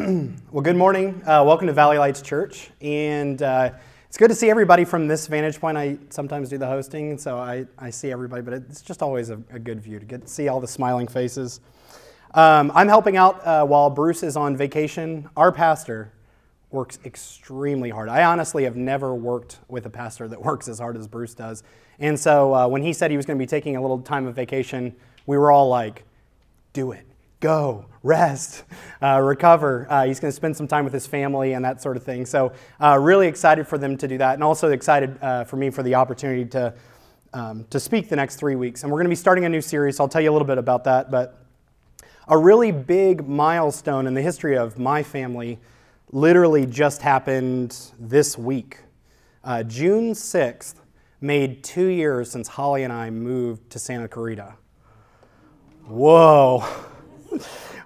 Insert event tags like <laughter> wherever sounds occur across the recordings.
<clears throat> well, good morning. Uh, welcome to Valley Lights Church. And uh, it's good to see everybody from this vantage point. I sometimes do the hosting, so I, I see everybody, but it's just always a, a good view to get see all the smiling faces. Um, I'm helping out uh, while Bruce is on vacation. Our pastor works extremely hard. I honestly have never worked with a pastor that <laughs> works as hard as Bruce does. And so uh, when he said he was going to be taking a little time of vacation, we were all like, do it go, rest, uh, recover. Uh, he's going to spend some time with his family and that sort of thing. So, uh, really excited for them to do that, and also excited uh, for me for the opportunity to, um, to speak the next three weeks. And we're going to be starting a new series. So I'll tell you a little bit about that. But a really big milestone in the history of my family literally just happened this week. Uh, June 6th made two years since Holly and I moved to Santa Clarita. Whoa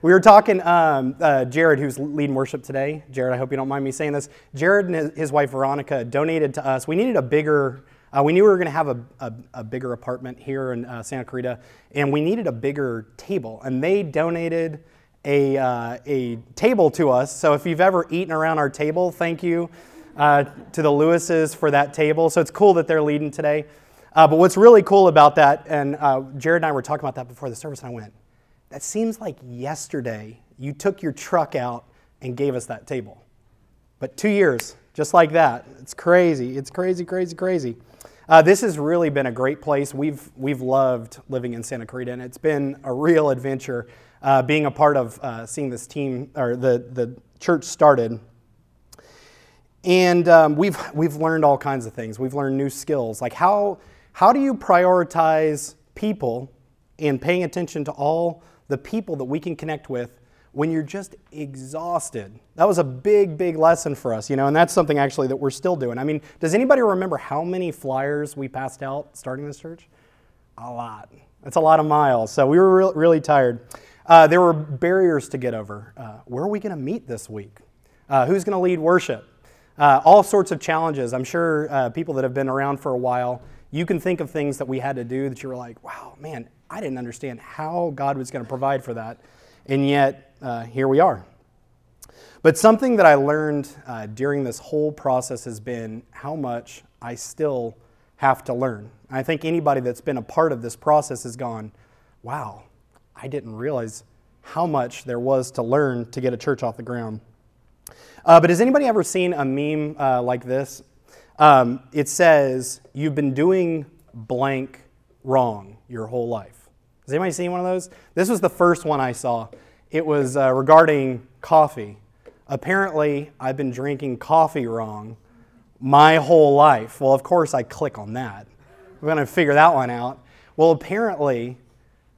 we were talking, um, uh, Jared, who's leading worship today. Jared, I hope you don't mind me saying this. Jared and his, wife Veronica donated to us. We needed a bigger, uh, we knew we were going to have a, a, a, bigger apartment here in uh, Santa Clarita, and we needed a bigger table. And they donated a, uh, a table to us. So if you've ever eaten around our table, thank you uh, to the Lewises for that table. So it's cool that they're leading today. Uh, but what's really cool about that, and Jared and I were talking about that before the service, and I went, that seems like yesterday you took your truck out and gave us that table. But two years, just like that. It's crazy. It's crazy, crazy, crazy. Uh, this has really been a great place. We've, we've loved living in Santa Clarita, and it's been a real adventure uh, being a part of uh, seeing this team or the, the church started. And um, we've, we've learned all kinds of things. We've learned new skills. Like, how, how do you prioritize people and paying attention to all the people that we can connect with when you're just exhausted. That was a big, big lesson for us, you know, and that's something actually that we're still doing. I mean, does anybody remember how many flyers we passed out starting this church? A lot. That's a lot of miles. So we were re- really tired. Uh, there were barriers to get over. Uh, where are we going to meet this week? Uh, who's going to lead worship? Uh, all sorts of challenges. I'm sure uh, people that have been around for a while, you can think of things that we had to do that you were like, wow, man, I didn't understand how God was going to provide for that. And yet, uh, here we are. But something that I learned uh, during this whole process has been how much I still have to learn. I think anybody that's been a part of this process has gone, wow, I didn't realize how much there was to learn to get a church off the ground. Uh, but has anybody ever seen a meme uh, like this? Um, it says, You've been doing blank wrong your whole life. Has anybody seen one of those? This was the first one I saw. It was uh, regarding coffee. Apparently, I've been drinking coffee wrong my whole life. Well, of course, I click on that. We're going to figure that one out. Well, apparently,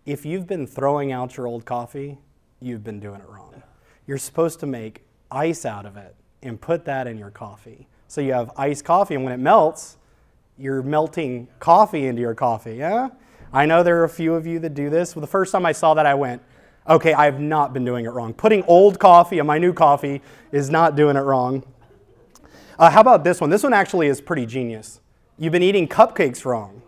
if you've been throwing out your old coffee, you've been doing it wrong. You're supposed to make ice out of it and put that in your coffee. So you have iced coffee, and when it melts, you're melting coffee into your coffee. Yeah? I know there are a few of you that do this. Well, the first time I saw that, I went, okay, I have not been doing it wrong. Putting old coffee in my new coffee is not doing it wrong. Uh, how about this one? This one actually is pretty genius. You've been eating cupcakes wrong.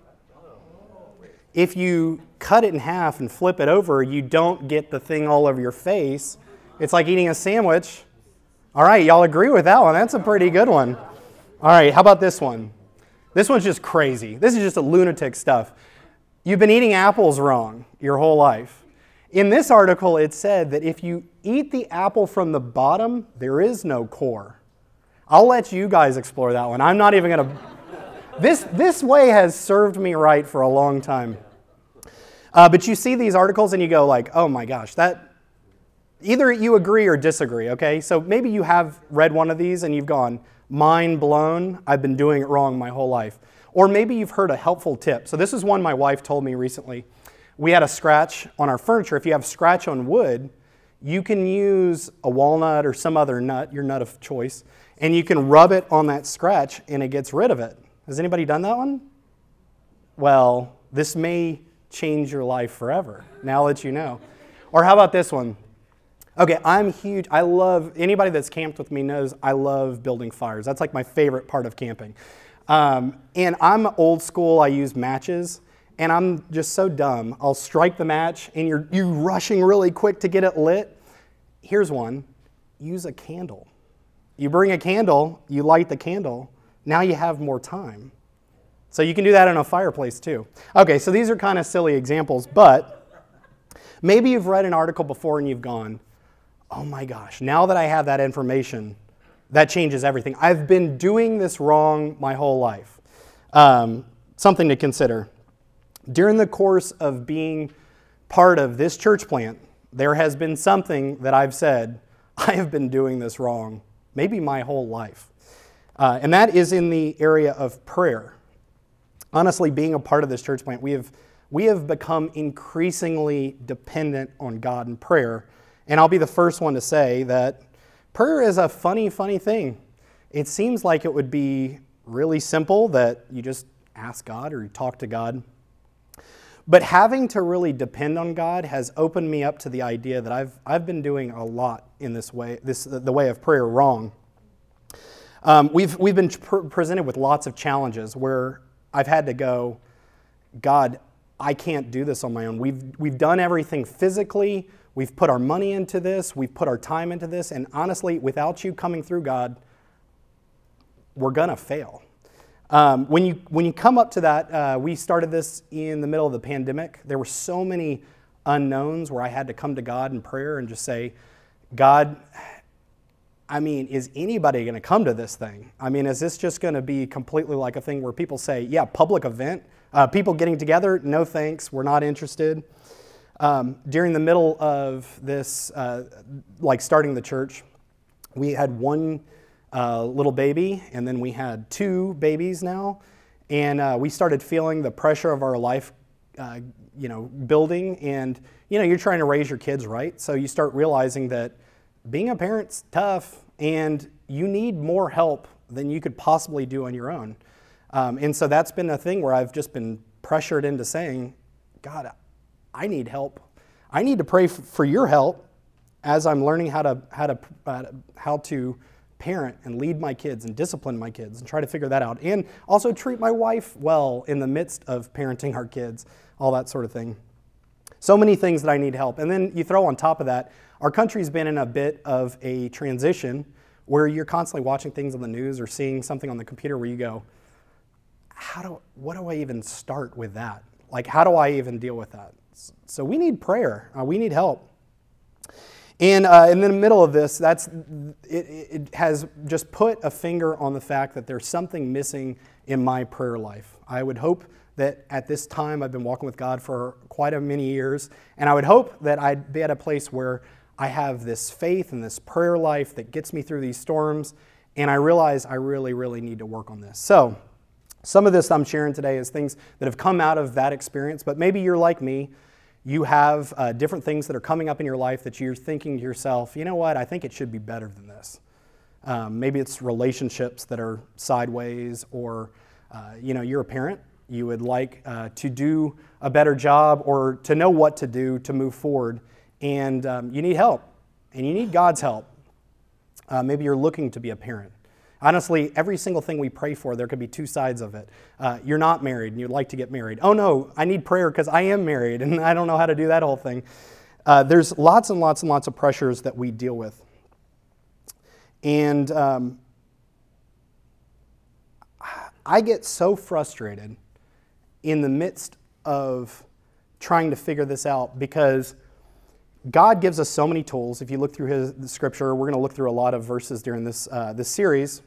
If you cut it in half and flip it over, you don't get the thing all over your face. It's like eating a sandwich. All right, y'all agree with that one? That's a pretty good one. All right, how about this one? This one's just crazy. This is just a lunatic stuff. You've been eating apples wrong your whole life. In this article, it said that if you eat the apple from the bottom, there is no core. I'll let you guys explore that one. I'm not even going <laughs> to. This, this way has served me right for a long time. Uh, but you see these articles and you go like, oh my gosh, that either you agree or disagree, okay? So maybe you have read one of these and you've gone, mind blown, I've been doing it wrong my whole life. Or maybe you've heard a helpful tip. So, this is one my wife told me recently. We had a scratch on our furniture. If you have scratch on wood, you can use a walnut or some other nut, your nut of choice, and you can rub it on that scratch and it gets rid of it. Has anybody done that one? Well, this may change your life forever. Now that you know. Or how about this one? Okay, I'm huge. I love anybody that's camped with me knows I love building fires. That's like my favorite part of camping. Um, and I'm old school, I use matches, and I'm just so dumb. I'll strike the match, and you're, you rushing really quick to get it lit. Here's one use a candle. You bring a candle, you light the candle, now you have more time. So you can do that in a fireplace too. Okay, so these are kind of silly examples, but maybe you've read an article before and you've gone, oh my gosh, now that I have that information, that changes everything. I've been doing this wrong my whole life. Um, something to consider. During the course of being part of this church plant, there has been something that I've said, <laughs> I have been doing this wrong, maybe my whole life. Uh, and that is in the area of prayer. Honestly, being a part of this church plant, we have, we have become increasingly dependent on God in prayer. And I'll be the first one to say that prayer is a funny, funny thing. It seems like it would be really simple that you just ask God or you talk to God. But having to really depend on God has opened me up to the idea that I've, I've been doing a lot in this way, this, the way of prayer wrong. Um, we've, we've been pr- presented with lots of challenges where I've had to go, God, I can't do this on my own. We've, we've done everything physically, we've put our money into this, we've put our time into this, and honestly, without you coming through, God, we're going to fail. Um, when, you, when you come up to that, uh, we started this in the middle of the pandemic. There were so many unknowns where I had to come to God in prayer and just say, God, I mean, is anybody going to come to this thing? I mean, is this just going to be completely like a thing where people say, yeah, public event, uh, people getting together, no thanks, we're not interested. Um, during the middle of this, uh, like starting the church, we had one uh, little baby, and then we had two babies now. And uh, we started feeling the pressure of our life, uh, you know, building. And, you know, you're trying to raise your kids right. So you start realizing that being a parent's tough and you need more help than you could possibly do on your own. Um, and so that's been a thing where I've just been pressured into saying, God, I need help. I need to pray f- for your help as I'm learning how to, how to, uh, how to parent and lead my kids and discipline my kids and try to figure that out. And also treat my wife well in the midst of parenting our kids, all that sort of thing. So many things that I need help. And then you throw on top of that, our country's been in a bit of a transition where you're constantly watching things on the news or seeing something on the computer where you go, how do, what do I even start with that? Like, how do I even deal with that? So we need prayer. Uh, we need help. And uh, in the middle of this, that's, it, it has just put a finger on the fact that there's something missing in my prayer life. I would hope that at this time I've been walking with God for quite a many years, and I would hope that I'd be at a place where I have this faith and this prayer life that gets me through these storms, and I realize I really, really need to work on this. So, some of this I'm sharing today is things that have come out of that experience, but maybe you're like me you have uh, different things that are coming up in your life that you're thinking to yourself, you know what, I think it should be better than this. Um, maybe it's relationships that are sideways, or uh, you know, you're a parent. You would like uh, to do a better job or to know what to do to move forward, and um, you need help, and you need God's help. Uh, maybe you're looking to be a parent. Honestly, every single thing we pray for, there could be two sides of it. Uh, you're not married and you'd like to get married. Oh no, I need prayer because I am married <laughs> and I don't know how to do that whole thing. Uh, there's lots and lots and lots of pressures that we deal with. And um, I get so frustrated in the midst of trying to figure this out because God gives us so many tools. If you look through his scripture, we're going to look through a lot of verses during this, uh, this series.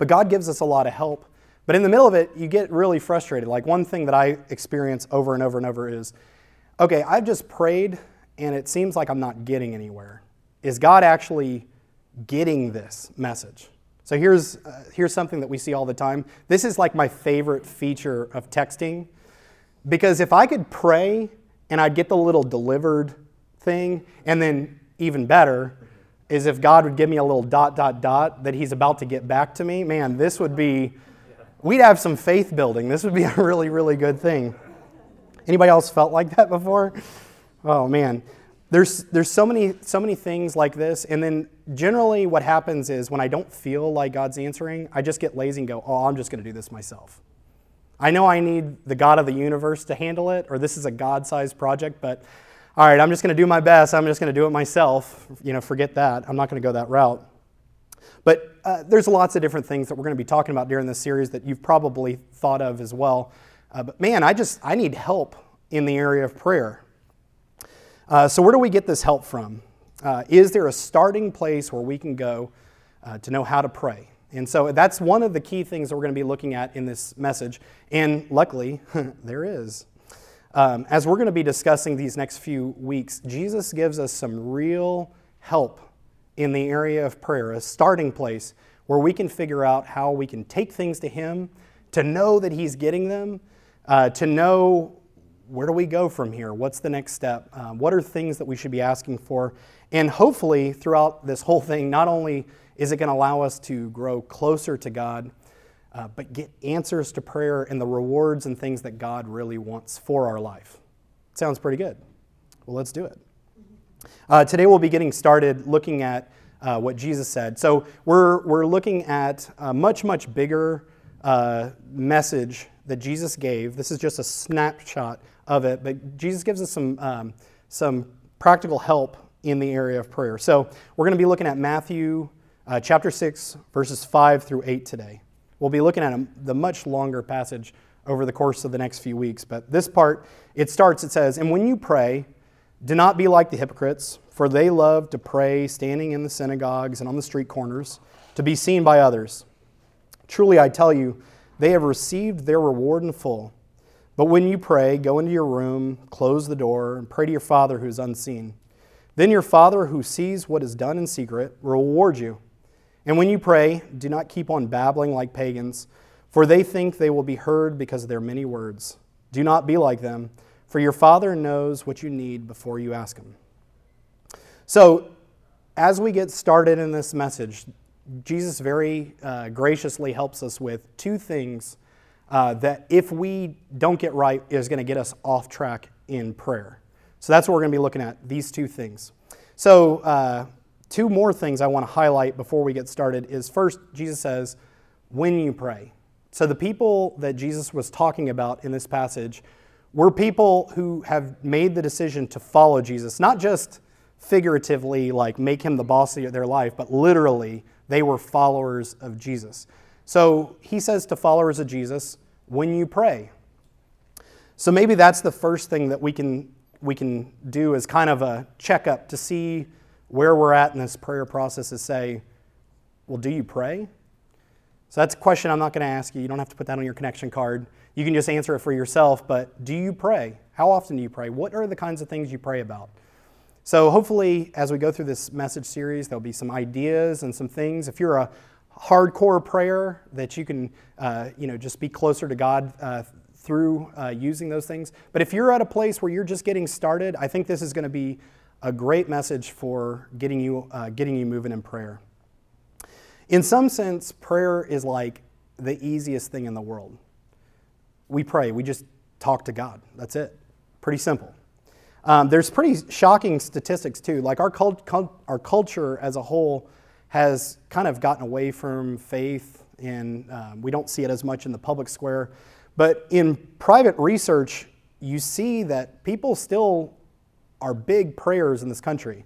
But God gives us a lot of help. But in the middle of it, you get really frustrated. Like one thing that I experience over and over and over is okay, I've just prayed and it seems like I'm not getting anywhere. Is God actually getting this message? So here's, uh, here's something that we see all the time. This is like my favorite feature of texting because if I could pray and I'd get the little delivered thing, and then even better, is if God would give me a little dot, dot, dot that He's about to get back to me, man, this would be, we'd have some faith building. This would be <laughs> a really, really good thing. Anybody else felt like that before? Oh, man. There's, there's so, many, so many things like this. And then generally, what happens is when I don't feel like God's answering, I just get lazy and go, oh, I'm just going to do this myself. I know I need the God of the universe to handle it, or this is a God sized project, but all right, I'm just going to do my best. I'm just going to do it myself. You know, forget that. I'm not going to go that route. But uh, there's lots of different things that we're going to be talking about during this series that you've probably thought of as well. Uh, but man, I just I need help in the area of prayer. Uh, so where do we get this help from? Uh, is there a starting place where we can go uh, to know how to pray? And so that's one of the key things that we're going to be looking at in this message. And luckily, <laughs> there is. Um, as we're going to be discussing these next few weeks, Jesus gives us some real help in the area of prayer, a starting place where we can figure out how we can take things to Him, to know that He's getting them, uh, to know where do we go from here? What's the next step? Um, what are things that we should be asking for? And hopefully, throughout this whole thing, not only is it going to allow us to grow closer to God, uh, but get answers to prayer and the rewards and things that God really wants for our life. Sounds pretty good. Well, let's do it. Uh, today we'll be getting started looking at uh, what Jesus said. So we're, we're looking at a much, much bigger uh, message that Jesus gave. This is just a snapshot of it, but Jesus gives us some, um, some practical help in the area of prayer. So we're going to be looking at Matthew uh, chapter 6, verses 5 through 8 today. We'll be looking at a, the much longer passage over the course of the next few weeks, but this part, it starts, it says, And when you pray, do not be like the hypocrites, for they love to pray standing in the synagogues and on the street corners to be seen by others. Truly, I tell you, they have received their reward in full. But when you pray, go into your room, close the door, and pray to your Father who is unseen. Then your Father who sees what is done in secret will reward you. And when you pray, do not keep on babbling like pagans, for they think they will be heard because of their many words. Do not be like them, for your Father knows what you need before you ask Him. So, as we get started in this message, Jesus very uh, graciously helps us with two things uh, that, if we don't get right, is going to get us off track in prayer. So, that's what we're going to be looking at these two things. So, uh, two more things I want to highlight before we get started is first, Jesus says, when you pray. So the people that Jesus was talking about in this passage were people who have made the decision to follow Jesus, not just figuratively, like make him the boss of their life, but literally, they were followers of Jesus. So he says to followers of Jesus, when you pray. So maybe that's the first thing that we can, we can do as kind of a checkup to see where we're at in this prayer process is say, well, do you pray? So that's a question I'm not going to ask you. You don't have to put that on your connection card. You can just answer it for yourself, but do you pray? How often do you pray? What are the kinds of things you pray about? So hopefully, as we go through this message series, there'll be some ideas and some things. If you're a hardcore prayer, that you can, uh, you know, just be closer to God uh, through uh, using those things. But if you're at a place where you're just getting started, I think this is going to be a great message for getting you, uh, getting you moving in prayer. In some sense, prayer is like the easiest thing in the world. We pray, we just talk to God. That's it. Pretty simple. Um, there's pretty shocking statistics too. Like our, cult, cult, our culture as a whole has kind of gotten away from faith, and um, we don't see it as much in the public square. But in private research, you see that people still are big prayers in this country.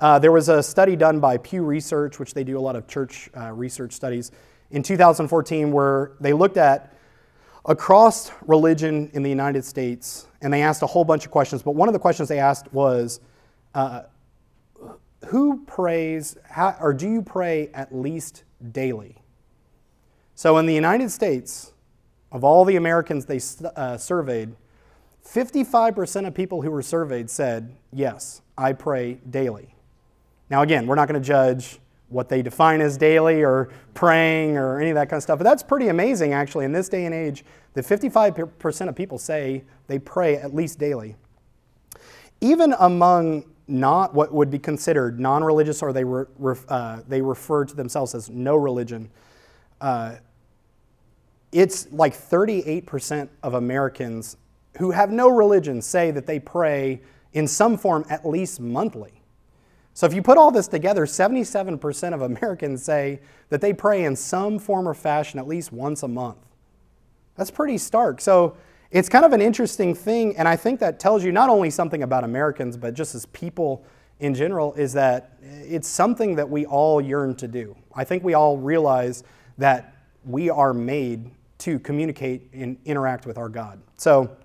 Uh, there was a study done by Pew Research, which they do a lot of church uh, research studies, in 2014, where they looked at across religion in the United States, and they asked a whole bunch of questions. But one of the questions they asked was, uh, "Who prays, how, or do you pray at least daily?" So in the United States, of all the Americans they uh, surveyed, 55% of people who were surveyed said, Yes, I pray daily. Now, again, we're not going to judge what they define as daily or praying or any of that kind of stuff, but that's pretty amazing, actually, in this day and age that 55% of people say they pray at least daily. Even among not what would be considered non religious or they, re, uh, they refer to themselves as no religion, uh, it's like 38% of Americans who have no religion say that they pray in some form at least monthly. So if you put all this together, 77% of Americans say that they pray in some form or fashion at least once a month. That's pretty stark. So it's kind of an interesting thing, and I think that tells you not only something about Americans, but just as people in general, is that it's something that we all yearn to do. I think we all realize that we are made to communicate and interact with our God. So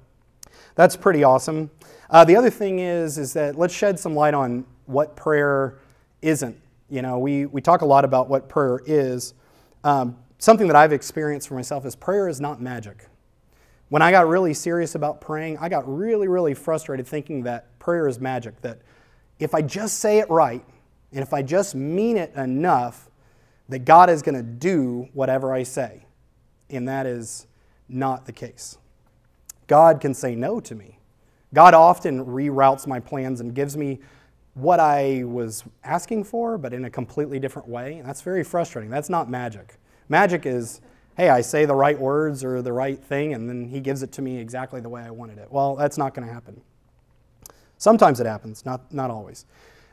that's pretty awesome. Uh, the other thing is, is that let's shed some light on what prayer isn't. You know, we, we talk a lot about what prayer is. Um, something that I've experienced for myself is prayer is not magic. When I got really serious about praying, I got really, really frustrated thinking that prayer is magic, that if I just say it right, and if I just mean it enough, that God is going to do whatever I say. And that is not the case. God can say no to me. God often reroutes my plans and gives me what I was asking for, but in a completely different way. And that's very frustrating. That's not magic. Magic is, hey, I say the right words or the right thing, and then he gives it to me exactly the way I wanted it. Well, that's not going to happen. Sometimes it happens, not, not always.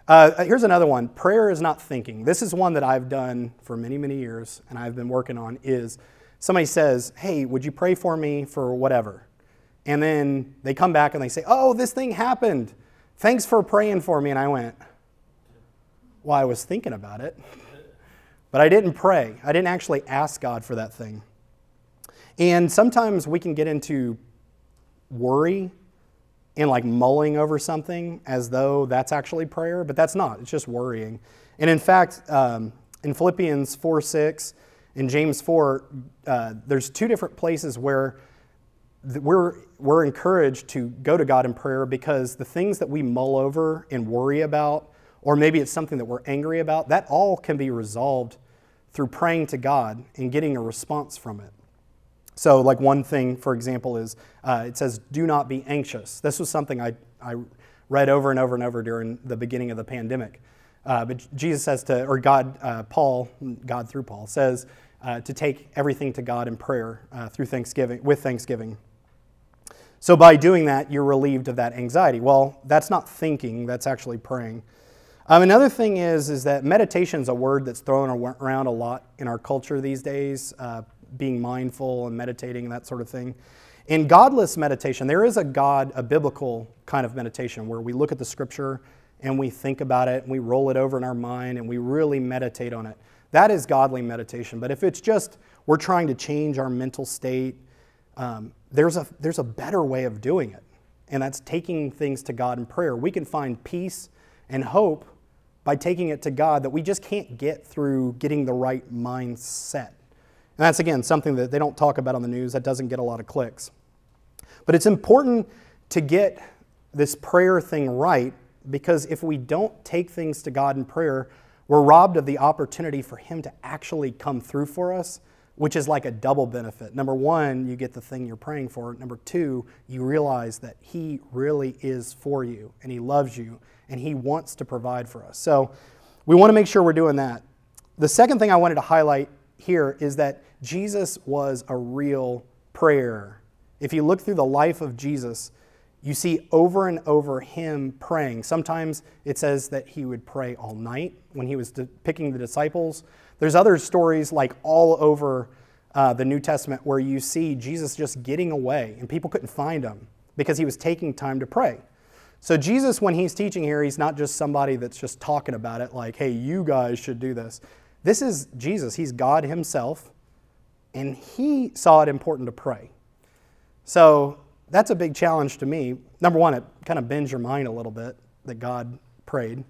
Uh, here's another one prayer is not thinking. This is one that I've done for many, many years, and I've been working on is somebody says, hey, would you pray for me for whatever? And then they come back and they say, oh, this thing happened. Thanks for praying for me. And I went, well, I was thinking about it, <laughs> but I didn't pray. I didn't actually ask God for that thing. And sometimes we can get into worry and like mulling over something as though that's actually prayer, but that's not. It's just worrying. And in fact, um, in Philippians 4 6 and James 4, uh, there's two different places where we're, we're encouraged to go to God in prayer because the things that we mull over and worry about, or maybe it's something that we're angry about, that all can be resolved through praying to God and getting a response from it. So, like one thing, for example, is uh, it says, do not be anxious. This was something I, I read over and over and over during the beginning of the pandemic. Uh, but Jesus says to, or God, uh, Paul, God through Paul, says uh, to take everything to God in prayer uh, through Thanksgiving, with Thanksgiving. So by doing that, you're relieved of that anxiety. Well, that's not thinking, that's actually praying. Um, another thing is, is that meditation is a word that's thrown around a lot in our culture these days, uh, being mindful and meditating that sort of thing. In godless meditation, there is a God, a biblical kind of meditation where we look at the scripture and we think about it and we roll it over in our mind and we really meditate on it. That is godly meditation. But if it's just we're trying to change our mental state, um, there's, a, there's a better way of doing it, and that's taking things to God in prayer. We can find peace and hope by taking it to God that we just can't get through getting the right mindset. And that's, again, something that they don't talk about on the news, that doesn't get a lot of clicks. But it's important to get this prayer thing right because if we don't take things to God in prayer, we're robbed of the opportunity for Him to actually come through for us which is like a double benefit. Number one, you get the thing you're praying for. Number two, you realize that He really is for you and He loves you and He wants to provide for us. So we want to make sure we're doing that. The second thing I wanted to highlight here is that Jesus was a real prayer. If you look through the life of Jesus, you see over and over him praying. Sometimes it says that he would pray all night when he was picking the disciples. There's other stories like all over uh, the New Testament where you see Jesus just getting away and people couldn't find him because he was taking time to pray. So, Jesus, when he's teaching here, he's not just somebody that's just talking about it like, hey, you guys should do this. This is Jesus. He's God himself, and he saw it important to pray. So, that's a big challenge to me. Number one, it kind of bends your mind a little bit that God prayed.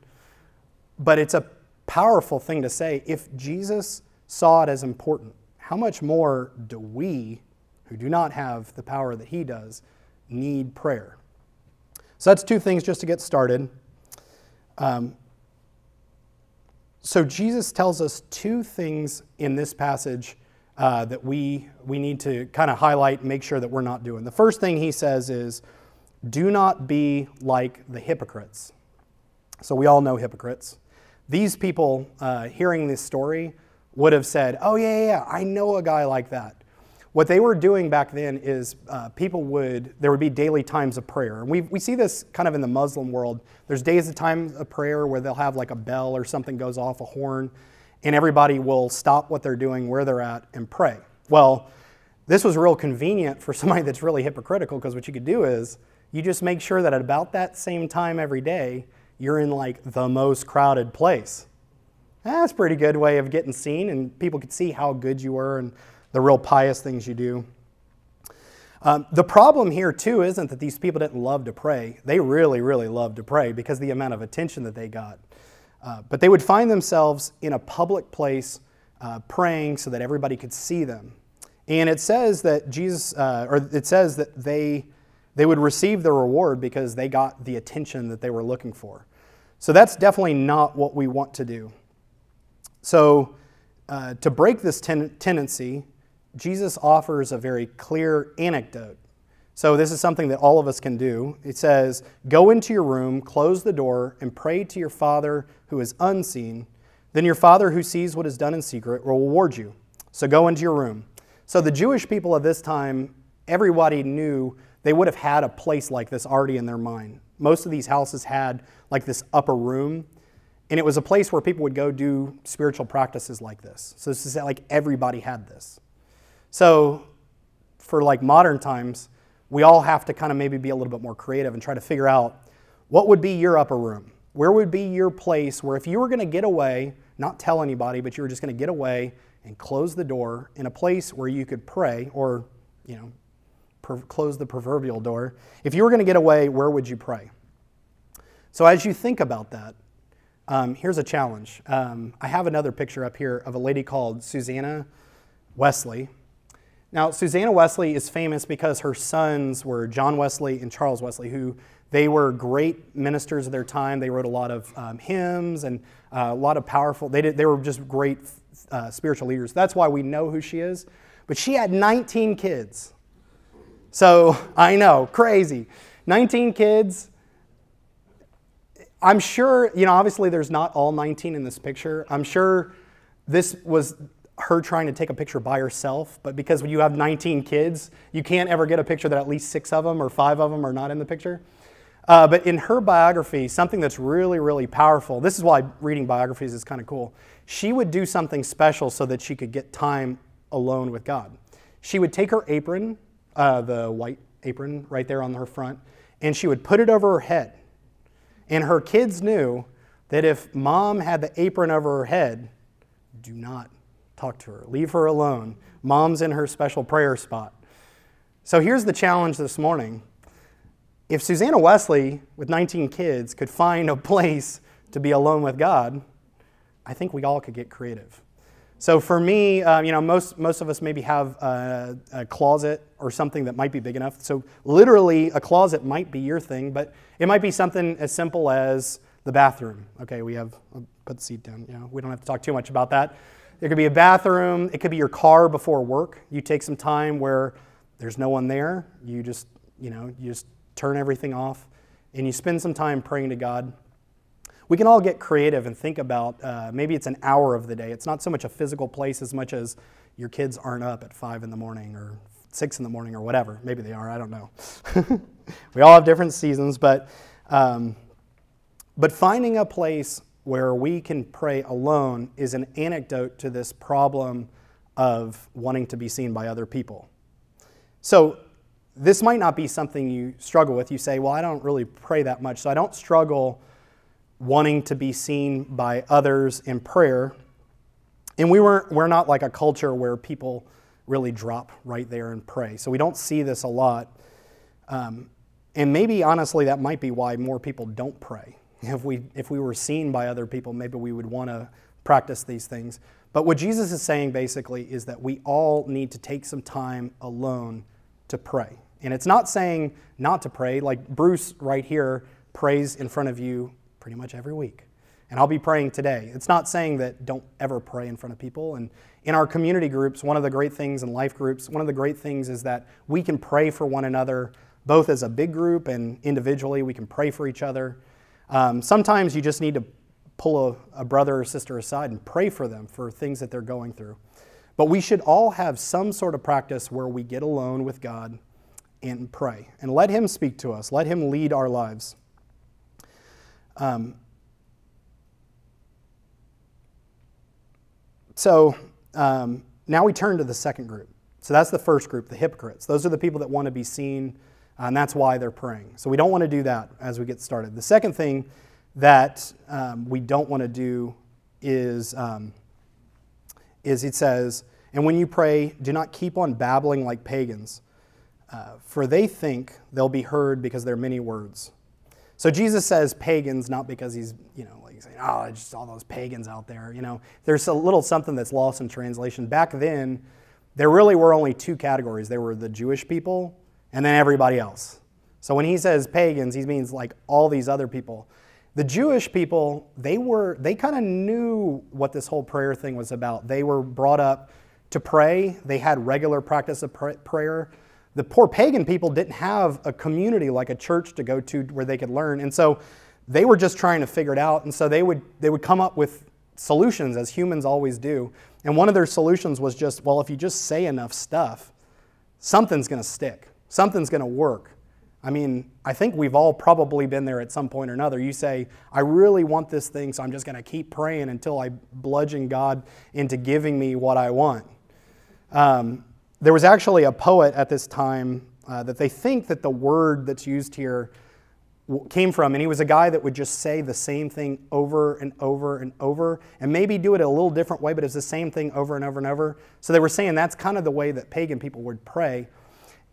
But it's a powerful thing to say. If Jesus saw it as important, how much more do we, who do not have the power that he does, need prayer? So that's two things just to get started. Um, so Jesus tells us two things in this passage uh, that we, we need to kind of highlight and make sure that we're not doing. The first thing he says is, do not be like the hypocrites. So we all know hypocrites. These people uh, hearing this story would have said, Oh, yeah, yeah, yeah, I know a guy like that. What they were doing back then is uh, people would, there would be daily times of prayer. And we, we see this kind of in the Muslim world. There's days of time of prayer where they'll have like a bell or something goes off, a horn, and everybody will stop what they're doing, where they're at, and pray. Well, this was real convenient for <laughs> somebody that's really hypocritical because what you could do is you just make sure that at about that same time every day, you're in like the most crowded place. That's a pretty good way of getting seen, and people could see how good you were and the real pious things you do. Um, the problem here, too, isn't that these people didn't love to pray. They really, really loved to pray because the amount of attention that they got. Uh, but they would find themselves in a public place uh, praying so that everybody could see them. And it says that Jesus, uh, or it says that they, they would receive the reward because they got the attention that they were looking for. So that's definitely not what we want to do. So, uh, to break this ten- tendency, Jesus offers a very clear anecdote. So, this is something that all of us can do. It says, Go into your room, close the door, and pray to your Father who is unseen. Then your Father who sees what is done in secret will reward you. So, go into your room. So, the Jewish people of this time, everybody knew they would have had a place like this already in their mind. Most of these houses had like this upper room, and it was a place where people would go do spiritual practices like this. So, this is like everybody had this. So, for like modern times, we all have to kind of maybe be a little bit more creative and try to figure out what would be your upper room? Where would be your place where if you were going to get away, not tell anybody, but you were just going to get away and close the door in a place where you could pray or, you know, per- close the proverbial door. If you were going to get away, where would you pray? So as you think about that, um, here's a challenge. Um, I have another picture up here of a lady called Susanna Wesley. Now, Susanna Wesley is famous because her sons were John Wesley and Charles Wesley, who they were great ministers of their time. They wrote a lot of um, hymns and uh, a lot of powerful, they, did, they were just great uh, spiritual leaders. That's why we know who she is. But she had 19 kids. So I know, crazy. 19 kids. I'm sure, you know, obviously there's not all 19 in this picture. I'm sure this was her trying to take a picture by herself, but because when you have 19 kids, you can't ever get a picture that at least six of them or five of them are not in the picture. Uh, but in her biography, something that's really, really powerful, this is why reading biographies is kind of cool. She would do something special so that she could get time alone with God. She would take her apron, uh, the white apron right there on her front, and she would put it over her head. And her kids knew that if mom had the apron over her head, do not talk to her, leave her alone. Mom's in her special prayer spot. So here's the challenge this morning. If Susanna Wesley, with 19 kids, could find a <laughs> place to be alone with God, I think we all could get creative. So for me, uh, you know, most, most of us maybe have a, a, closet or something that might be big enough. So literally, a closet might be your thing, but it might be something as simple as the bathroom. Okay, we have, I'll put the seat down. You know, we don't have to talk too much about that. It could be a bathroom. It could be your car before work. You take some time where there's no one there. You just, you know, you just turn everything off and you spend some time praying to God. We can all get creative and think about uh, maybe it's an hour of the day. It's not so much a physical place as much as your kids aren't up at five in the morning or six in the morning or whatever. Maybe they are. I don't know. <laughs> we all have different seasons, but um, but finding a place where we can pray alone is an anecdote to this problem of wanting to be seen by other people. So, this might not be something you struggle with. You say, Well, I don't really pray that much, so I don't struggle wanting to be seen by others in prayer. And we weren't, we're not like a culture where people really drop right there and pray. So we don't see this a lot. Um, and maybe honestly, that might be why more people don't pray <laughs> if we, if we were seen by other people, maybe we would want to practice these things. But what Jesus is saying basically is that we all need to take some time alone to pray. And it's not saying not to pray, like Bruce right here prays in front of you pretty much every week. And I'll be praying today. It's not saying that don't ever pray in front of people. And in our community groups, one of the great things in life groups, one of the great things is that we can pray for one another, both as a big group and individually. We can pray for each other. Um, sometimes you just need to pull a, a brother or sister aside and pray for them for things that they're going through. But we should all have some sort of practice where we get alone with God and pray and let Him speak to us, let Him lead our lives. Um, so um, now we turn to the second group. So that's the first group, the hypocrites. Those are the people that want to be seen, uh, and that's why they're praying. So we don't want to do that as we get started. The second thing that um, we don't want to do is, um, is it says, and when you pray, do not keep on babbling like pagans, uh, for they think they'll be heard because there are many words. So Jesus says pagans not because he's, you know, like saying, oh, just all those pagans out there. You know, there's a little something that's lost in translation. Back then, there really were only two categories. There were the Jewish people and then everybody else. So when he says pagans, he means like all these other people. The Jewish people, they were they kind of knew what this whole prayer thing was about. They were brought up to pray. They had regular practice of prayer. The poor pagan people didn't have a community like a church to go to where they could learn. And so they were just trying to figure it out. And so they would they would come up with solutions as humans always do. And one of their solutions was just, well, if you just say enough stuff, something's going to stick. Something's going to work. I mean, I think we've all probably been there at some point or another. You say, I really want this thing, so I'm just going to keep praying until I bludgeon God into giving me what I want. Um, there was actually a poet at this time uh, that they think that the word that's used here came from, and he was a guy that would just say the same thing over and over and over, and maybe do it a little different way, but it's the same thing over and over and over. So they were saying that's kind of the way that pagan people would pray.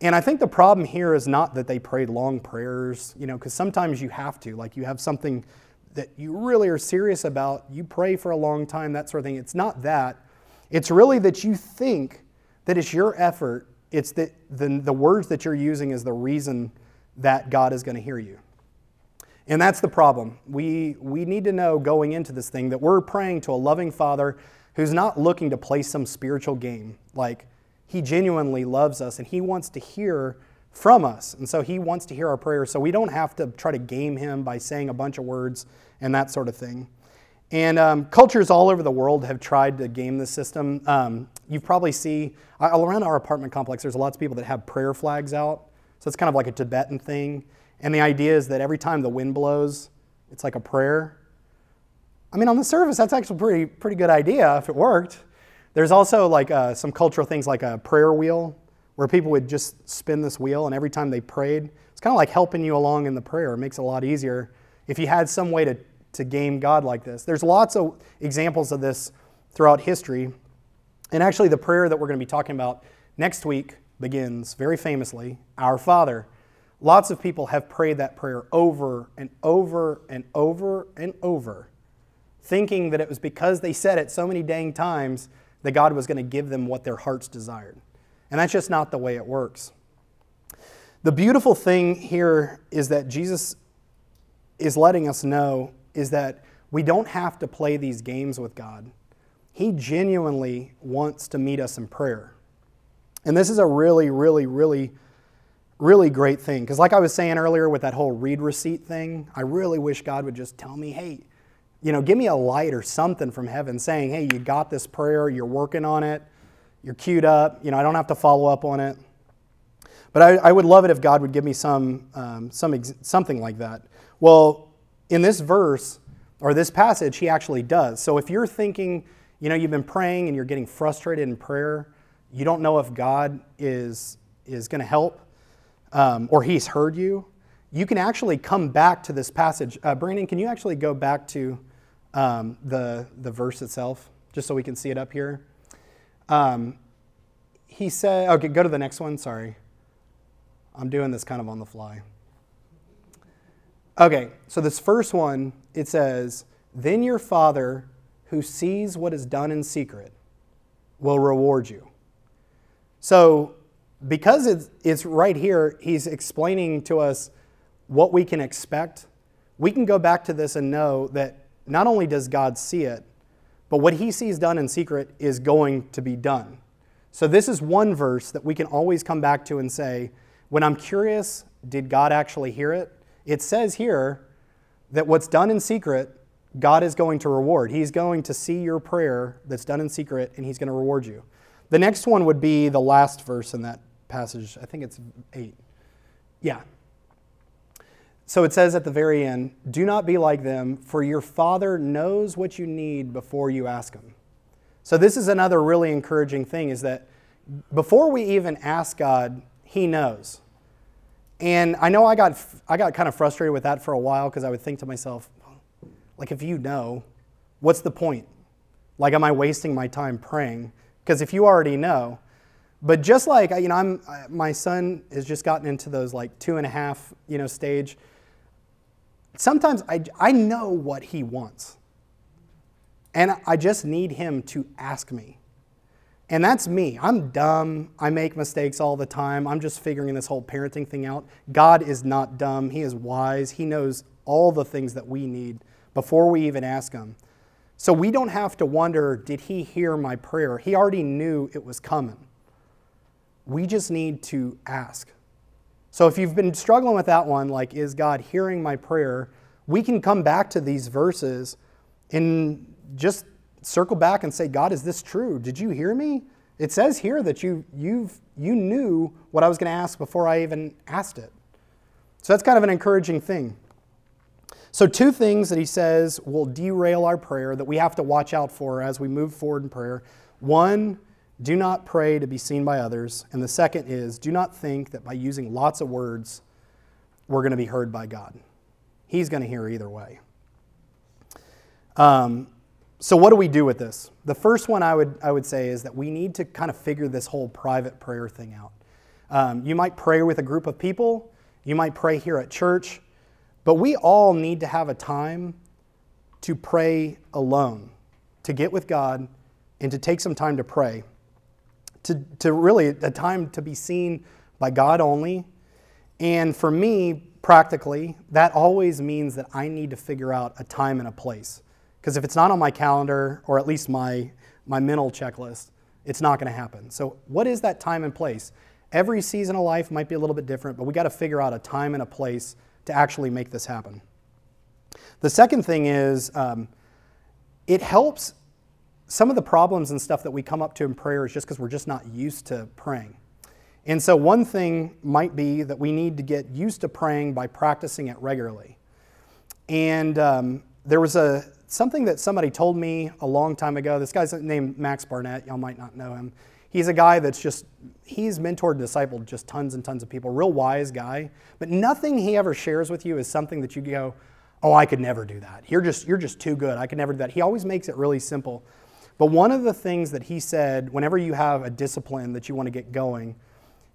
And I think the problem here is not that they prayed long prayers, you know, because sometimes you have to, like you have something that you really are serious about, you pray for a long time, that sort of thing. It's not that. It's really that you think that it's your effort, it's the, the words that you're using is the reason that God is going to hear you. And that's the problem. We, we need to know going into this thing that we're praying to a loving Father who's not looking to play some spiritual game. Like, He genuinely loves us and He wants to hear from us. And so He wants to hear our prayers. So we don't have to try to game Him by saying a bunch of words and that sort of thing. And um, cultures all over the world have tried to game the system. Um, you probably see around our apartment complex, there's lots of people that have prayer flags out. So it's kind of like a Tibetan thing. And the idea is that every time the wind blows, it's like a prayer. I mean, on the surface, that's actually pretty, pretty good idea if it worked. There's also like uh, some cultural things like a prayer wheel where people would just spin this wheel and every time they prayed, it's kind of like helping you along in the prayer. It makes it a lot easier if you had some way to, to game God like this. There's lots of examples of this throughout history. And actually, the prayer that we're going to be talking about next week begins very famously Our Father. Lots of people have prayed that prayer over and over and over and over, thinking that it was because they said it so many dang times that God was going to give them what their hearts desired. And that's just not the way it works. The beautiful thing here is that Jesus is letting us know is that we don't have to play these games with God. He genuinely wants to meet us in prayer. And this is a really, really, really really great thing. Because, like I was saying earlier with that whole read receipt thing, I really wish God would just tell me, hey, you know, give me a light or something from heaven saying, hey, you got this prayer, you're working on it, you're queued up, you know, I don't have to follow up on it. But I, I would love it if God would give me some, um, some ex- something like that. Well, in this verse or this passage, he actually does. So if you're thinking, you know, you've been praying and you're getting frustrated in prayer, you don't know if God is, is going to help, um, or he's heard you, you can actually come back to this passage. Uh, Brandon, can you actually go back to um, the, the verse itself, just so we can see it up here? Um, he said, okay, go to the next one. Sorry. I'm doing this kind of on the fly. Okay, so this first one, it says, Then your Father who sees what is done in secret will reward you. So because it's, it's right here, he's explaining to us what we can expect. We can go back to this and know that not only does God see it, but what he sees done in secret is going to be done. So, this is one verse that we can always come back to and say, when I'm curious, did God actually hear it? It says here that what's done in secret, God is going to reward. He's going to see your prayer that's done in secret and he's going to reward you. The next one would be the last verse in that passage. I think it's 8. Yeah. So it says at the very end, Do not be like them, for your Father knows what you need before you ask Him. So this is another really encouraging thing is that before we even ask God, He knows. And I know I got, I got kind of frustrated with that for a while because I would think to myself, like, if you know, what's the point? Like, am I wasting my time praying? Because if you already know, but just like you know, I'm my son has just gotten into those like two and a half you know stage. Sometimes I I know what he wants, and I just need him to ask me. And that's me. I'm dumb. I make mistakes all the time. I'm just figuring this whole parenting thing out. God is not dumb. He is wise. He knows all the things that we need before we even ask Him. So we don't have to wonder, did He hear my prayer? He already knew it was coming. We just need to ask. So if you've been struggling with that one, like, is God hearing my prayer? We can come back to these verses and just circle back and say, God, is this true? Did you hear me? It says here that you, you've, you knew what I was going to ask before I even asked it. So that's kind of an encouraging thing. So, two things that he says will derail our prayer that we have to watch out for as we move forward in prayer. One, do not pray to be seen by others. And the second is, do not think that by using lots of words, we're going to be heard by God. He's going to hear either way. Um, so, what do we do with this? The first one I would, I would say is that we need to kind of figure this whole private prayer thing out. Um, you might pray with a group of people, you might pray here at church, but we all need to have a time to pray alone, to get with God, and to take some time to pray to, to really a time to be seen by God only. And for me, practically, that always means that I need to figure out a time and a place. Because if it's not on my calendar, or at least my, my mental checklist, it's not going to happen. So, what is that time and place? Every season of life might be a little bit different, but we got to figure out a time and a place to actually make this happen. The second thing is um, it helps some of the problems and stuff that we come up to in prayer is just because we're just not used to praying. And so, one thing might be that we need to get used to praying by practicing it regularly. And um, there was a something that somebody told me a long time ago. This guy's named Max Barnett. Y'all might not know him. He's a guy that's just he's mentored and discipled just tons and tons of people. Real wise guy, but nothing he ever shares with you is something that you go, "Oh, I could never do that. You're just you're just too good. I could never do that." He always makes it really simple. But one of the things that he said, whenever you have a discipline that you want to get going,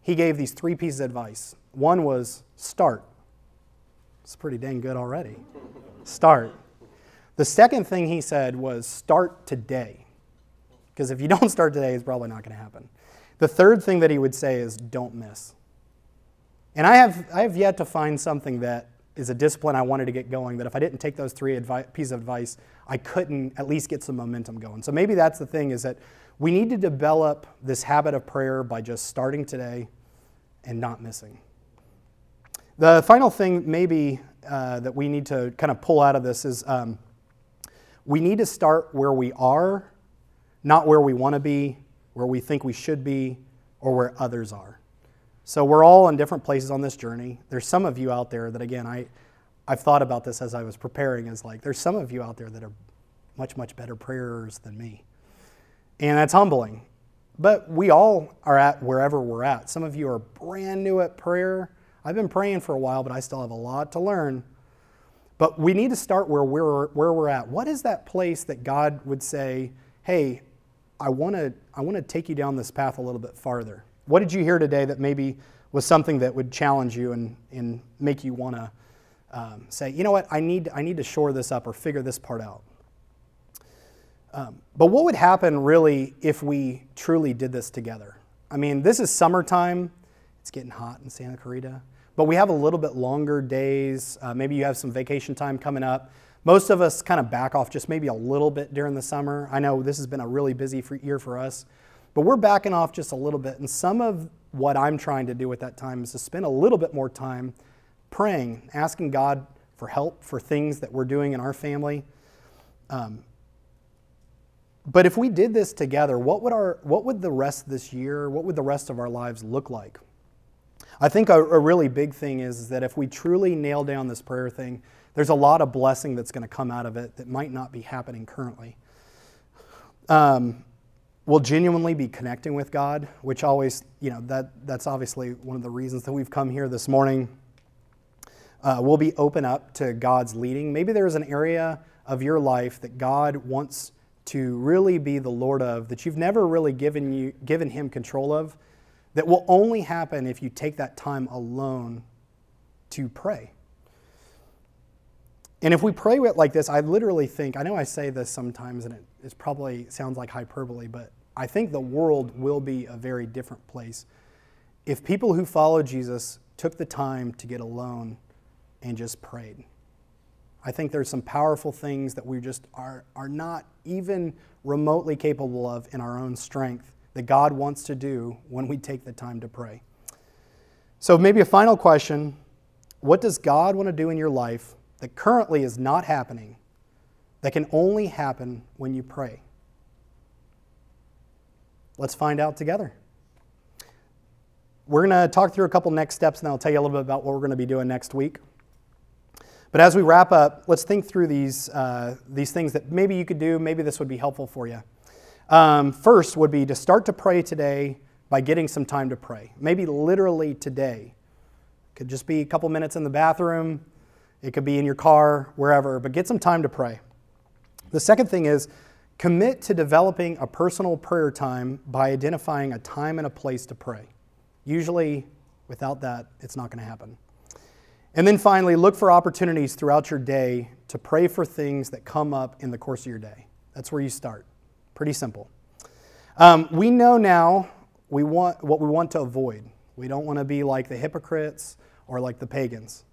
he gave these three pieces of advice. One was start. It's pretty dang good already. Start. The second thing he said was start today. Because if you don't start today, it's probably not going to happen. The third thing that he would say is don't miss. And I have, I have yet to find something that is a discipline I wanted to get going that if I didn't take those three advi- pieces of advice, I couldn't at least get some momentum going. So maybe that's the thing is that we need to develop this habit of prayer by just starting today and not missing. The final thing, maybe, uh, that we need to kind of pull out of this is um, we need to start where we are, not where we want to be, where we think we should be, or where others are. So we're all in different places on this journey. There's some of you out there that, again, I, I've thought about this as I was preparing, is like, there's some of you out there that are much, much better prayers than me. And that's humbling. But we all are at wherever we're at. Some of you are brand new at prayer. I've been praying for a while, but I still have a lot to learn. But we need to start where we're, where we're at. What is that place that God would say, hey, I want to I want to take you down this path a little bit farther? What did you hear today that maybe was something that would challenge you and, and make you want to um, say, you know what, I need, I need to shore this up or figure this part out? Um, but what would happen really if we truly did this together? I mean, this is summertime. It's getting hot in Santa Clarita, but we have a little bit longer days. Uh, maybe you have some vacation time coming up. Most of us kind of back off just maybe a little bit during the summer. I know this has been a really busy year for us. But we're backing off just a little bit. And some of what I'm trying to do at that time is to spend a little bit more time praying, asking God for help for things that we're doing in our family. Um, but if we did this together, what would, our, what would the rest of this year, what would the rest of our lives look like? I think a, a really big thing is, is that if we truly nail down this prayer thing, there's a lot of blessing that's going to come out of it that might not be happening currently. Um, we'll genuinely be connecting with God, which always, you know, that, that's obviously one of the reasons that we've come here this morning. Uh, we'll be open up to God's leading. Maybe there's an area of your life that God wants to really be the Lord of, that you've never really given, you, given Him control of, that will only happen if you take that time alone to pray. And if we pray it like this, I literally think, I know I say this sometimes and it, probably sounds like hyperbole, but I think the world will be a very different place if people who follow Jesus took the time to get alone and just prayed. I think there's some powerful things that we just are, are not even remotely capable of in our own strength that God wants to do when we take the time to pray. So, maybe a final question What does God want to do in your life that currently is not happening, that can only happen when you pray? Let's find out together. We're going to talk through a couple next steps, and I'll tell you a little bit about what we're going to be doing next week. But as we wrap up, let's think through these, uh, these things that maybe you could do. Maybe this would be helpful for you. Um, first would be to start to pray today by getting some time to pray. Maybe literally today. It could just be a couple minutes in the bathroom, it could be in your car, wherever, but get some time to pray. The second thing is Commit to developing a personal prayer time by identifying a time and a place to pray. Usually, without that, it's not going to happen. And then finally, look for opportunities throughout your day to pray for things that come up in the course of your day. That's where you start. Pretty simple. Um, we know now we want what we want to avoid. We don't want to be like the hypocrites or like the pagans.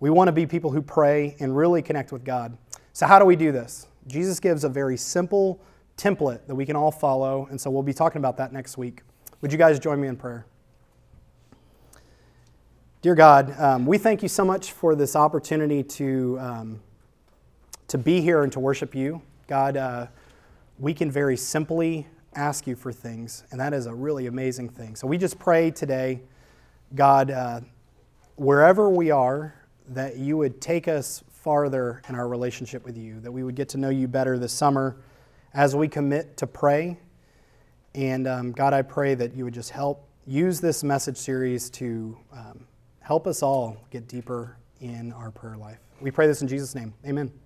We want to be people who pray and really connect with God. So, how do we do this? Jesus gives a very simple template that we can all follow, and so we'll be talking about that next week. Would you guys join me in prayer? Dear God, um, we thank you so much for this opportunity to, um, to be here and to worship you. God, uh, we can very simply ask you for things, and that is a really amazing thing. So we just pray today, God, uh, wherever we are, that you would take us farther in our relationship with you, that we would get to know you better this summer as we commit to pray. And um, God, I pray that you would just help use this message series to um, help us all get deeper in our prayer life. We pray this in Jesus' name. Amen.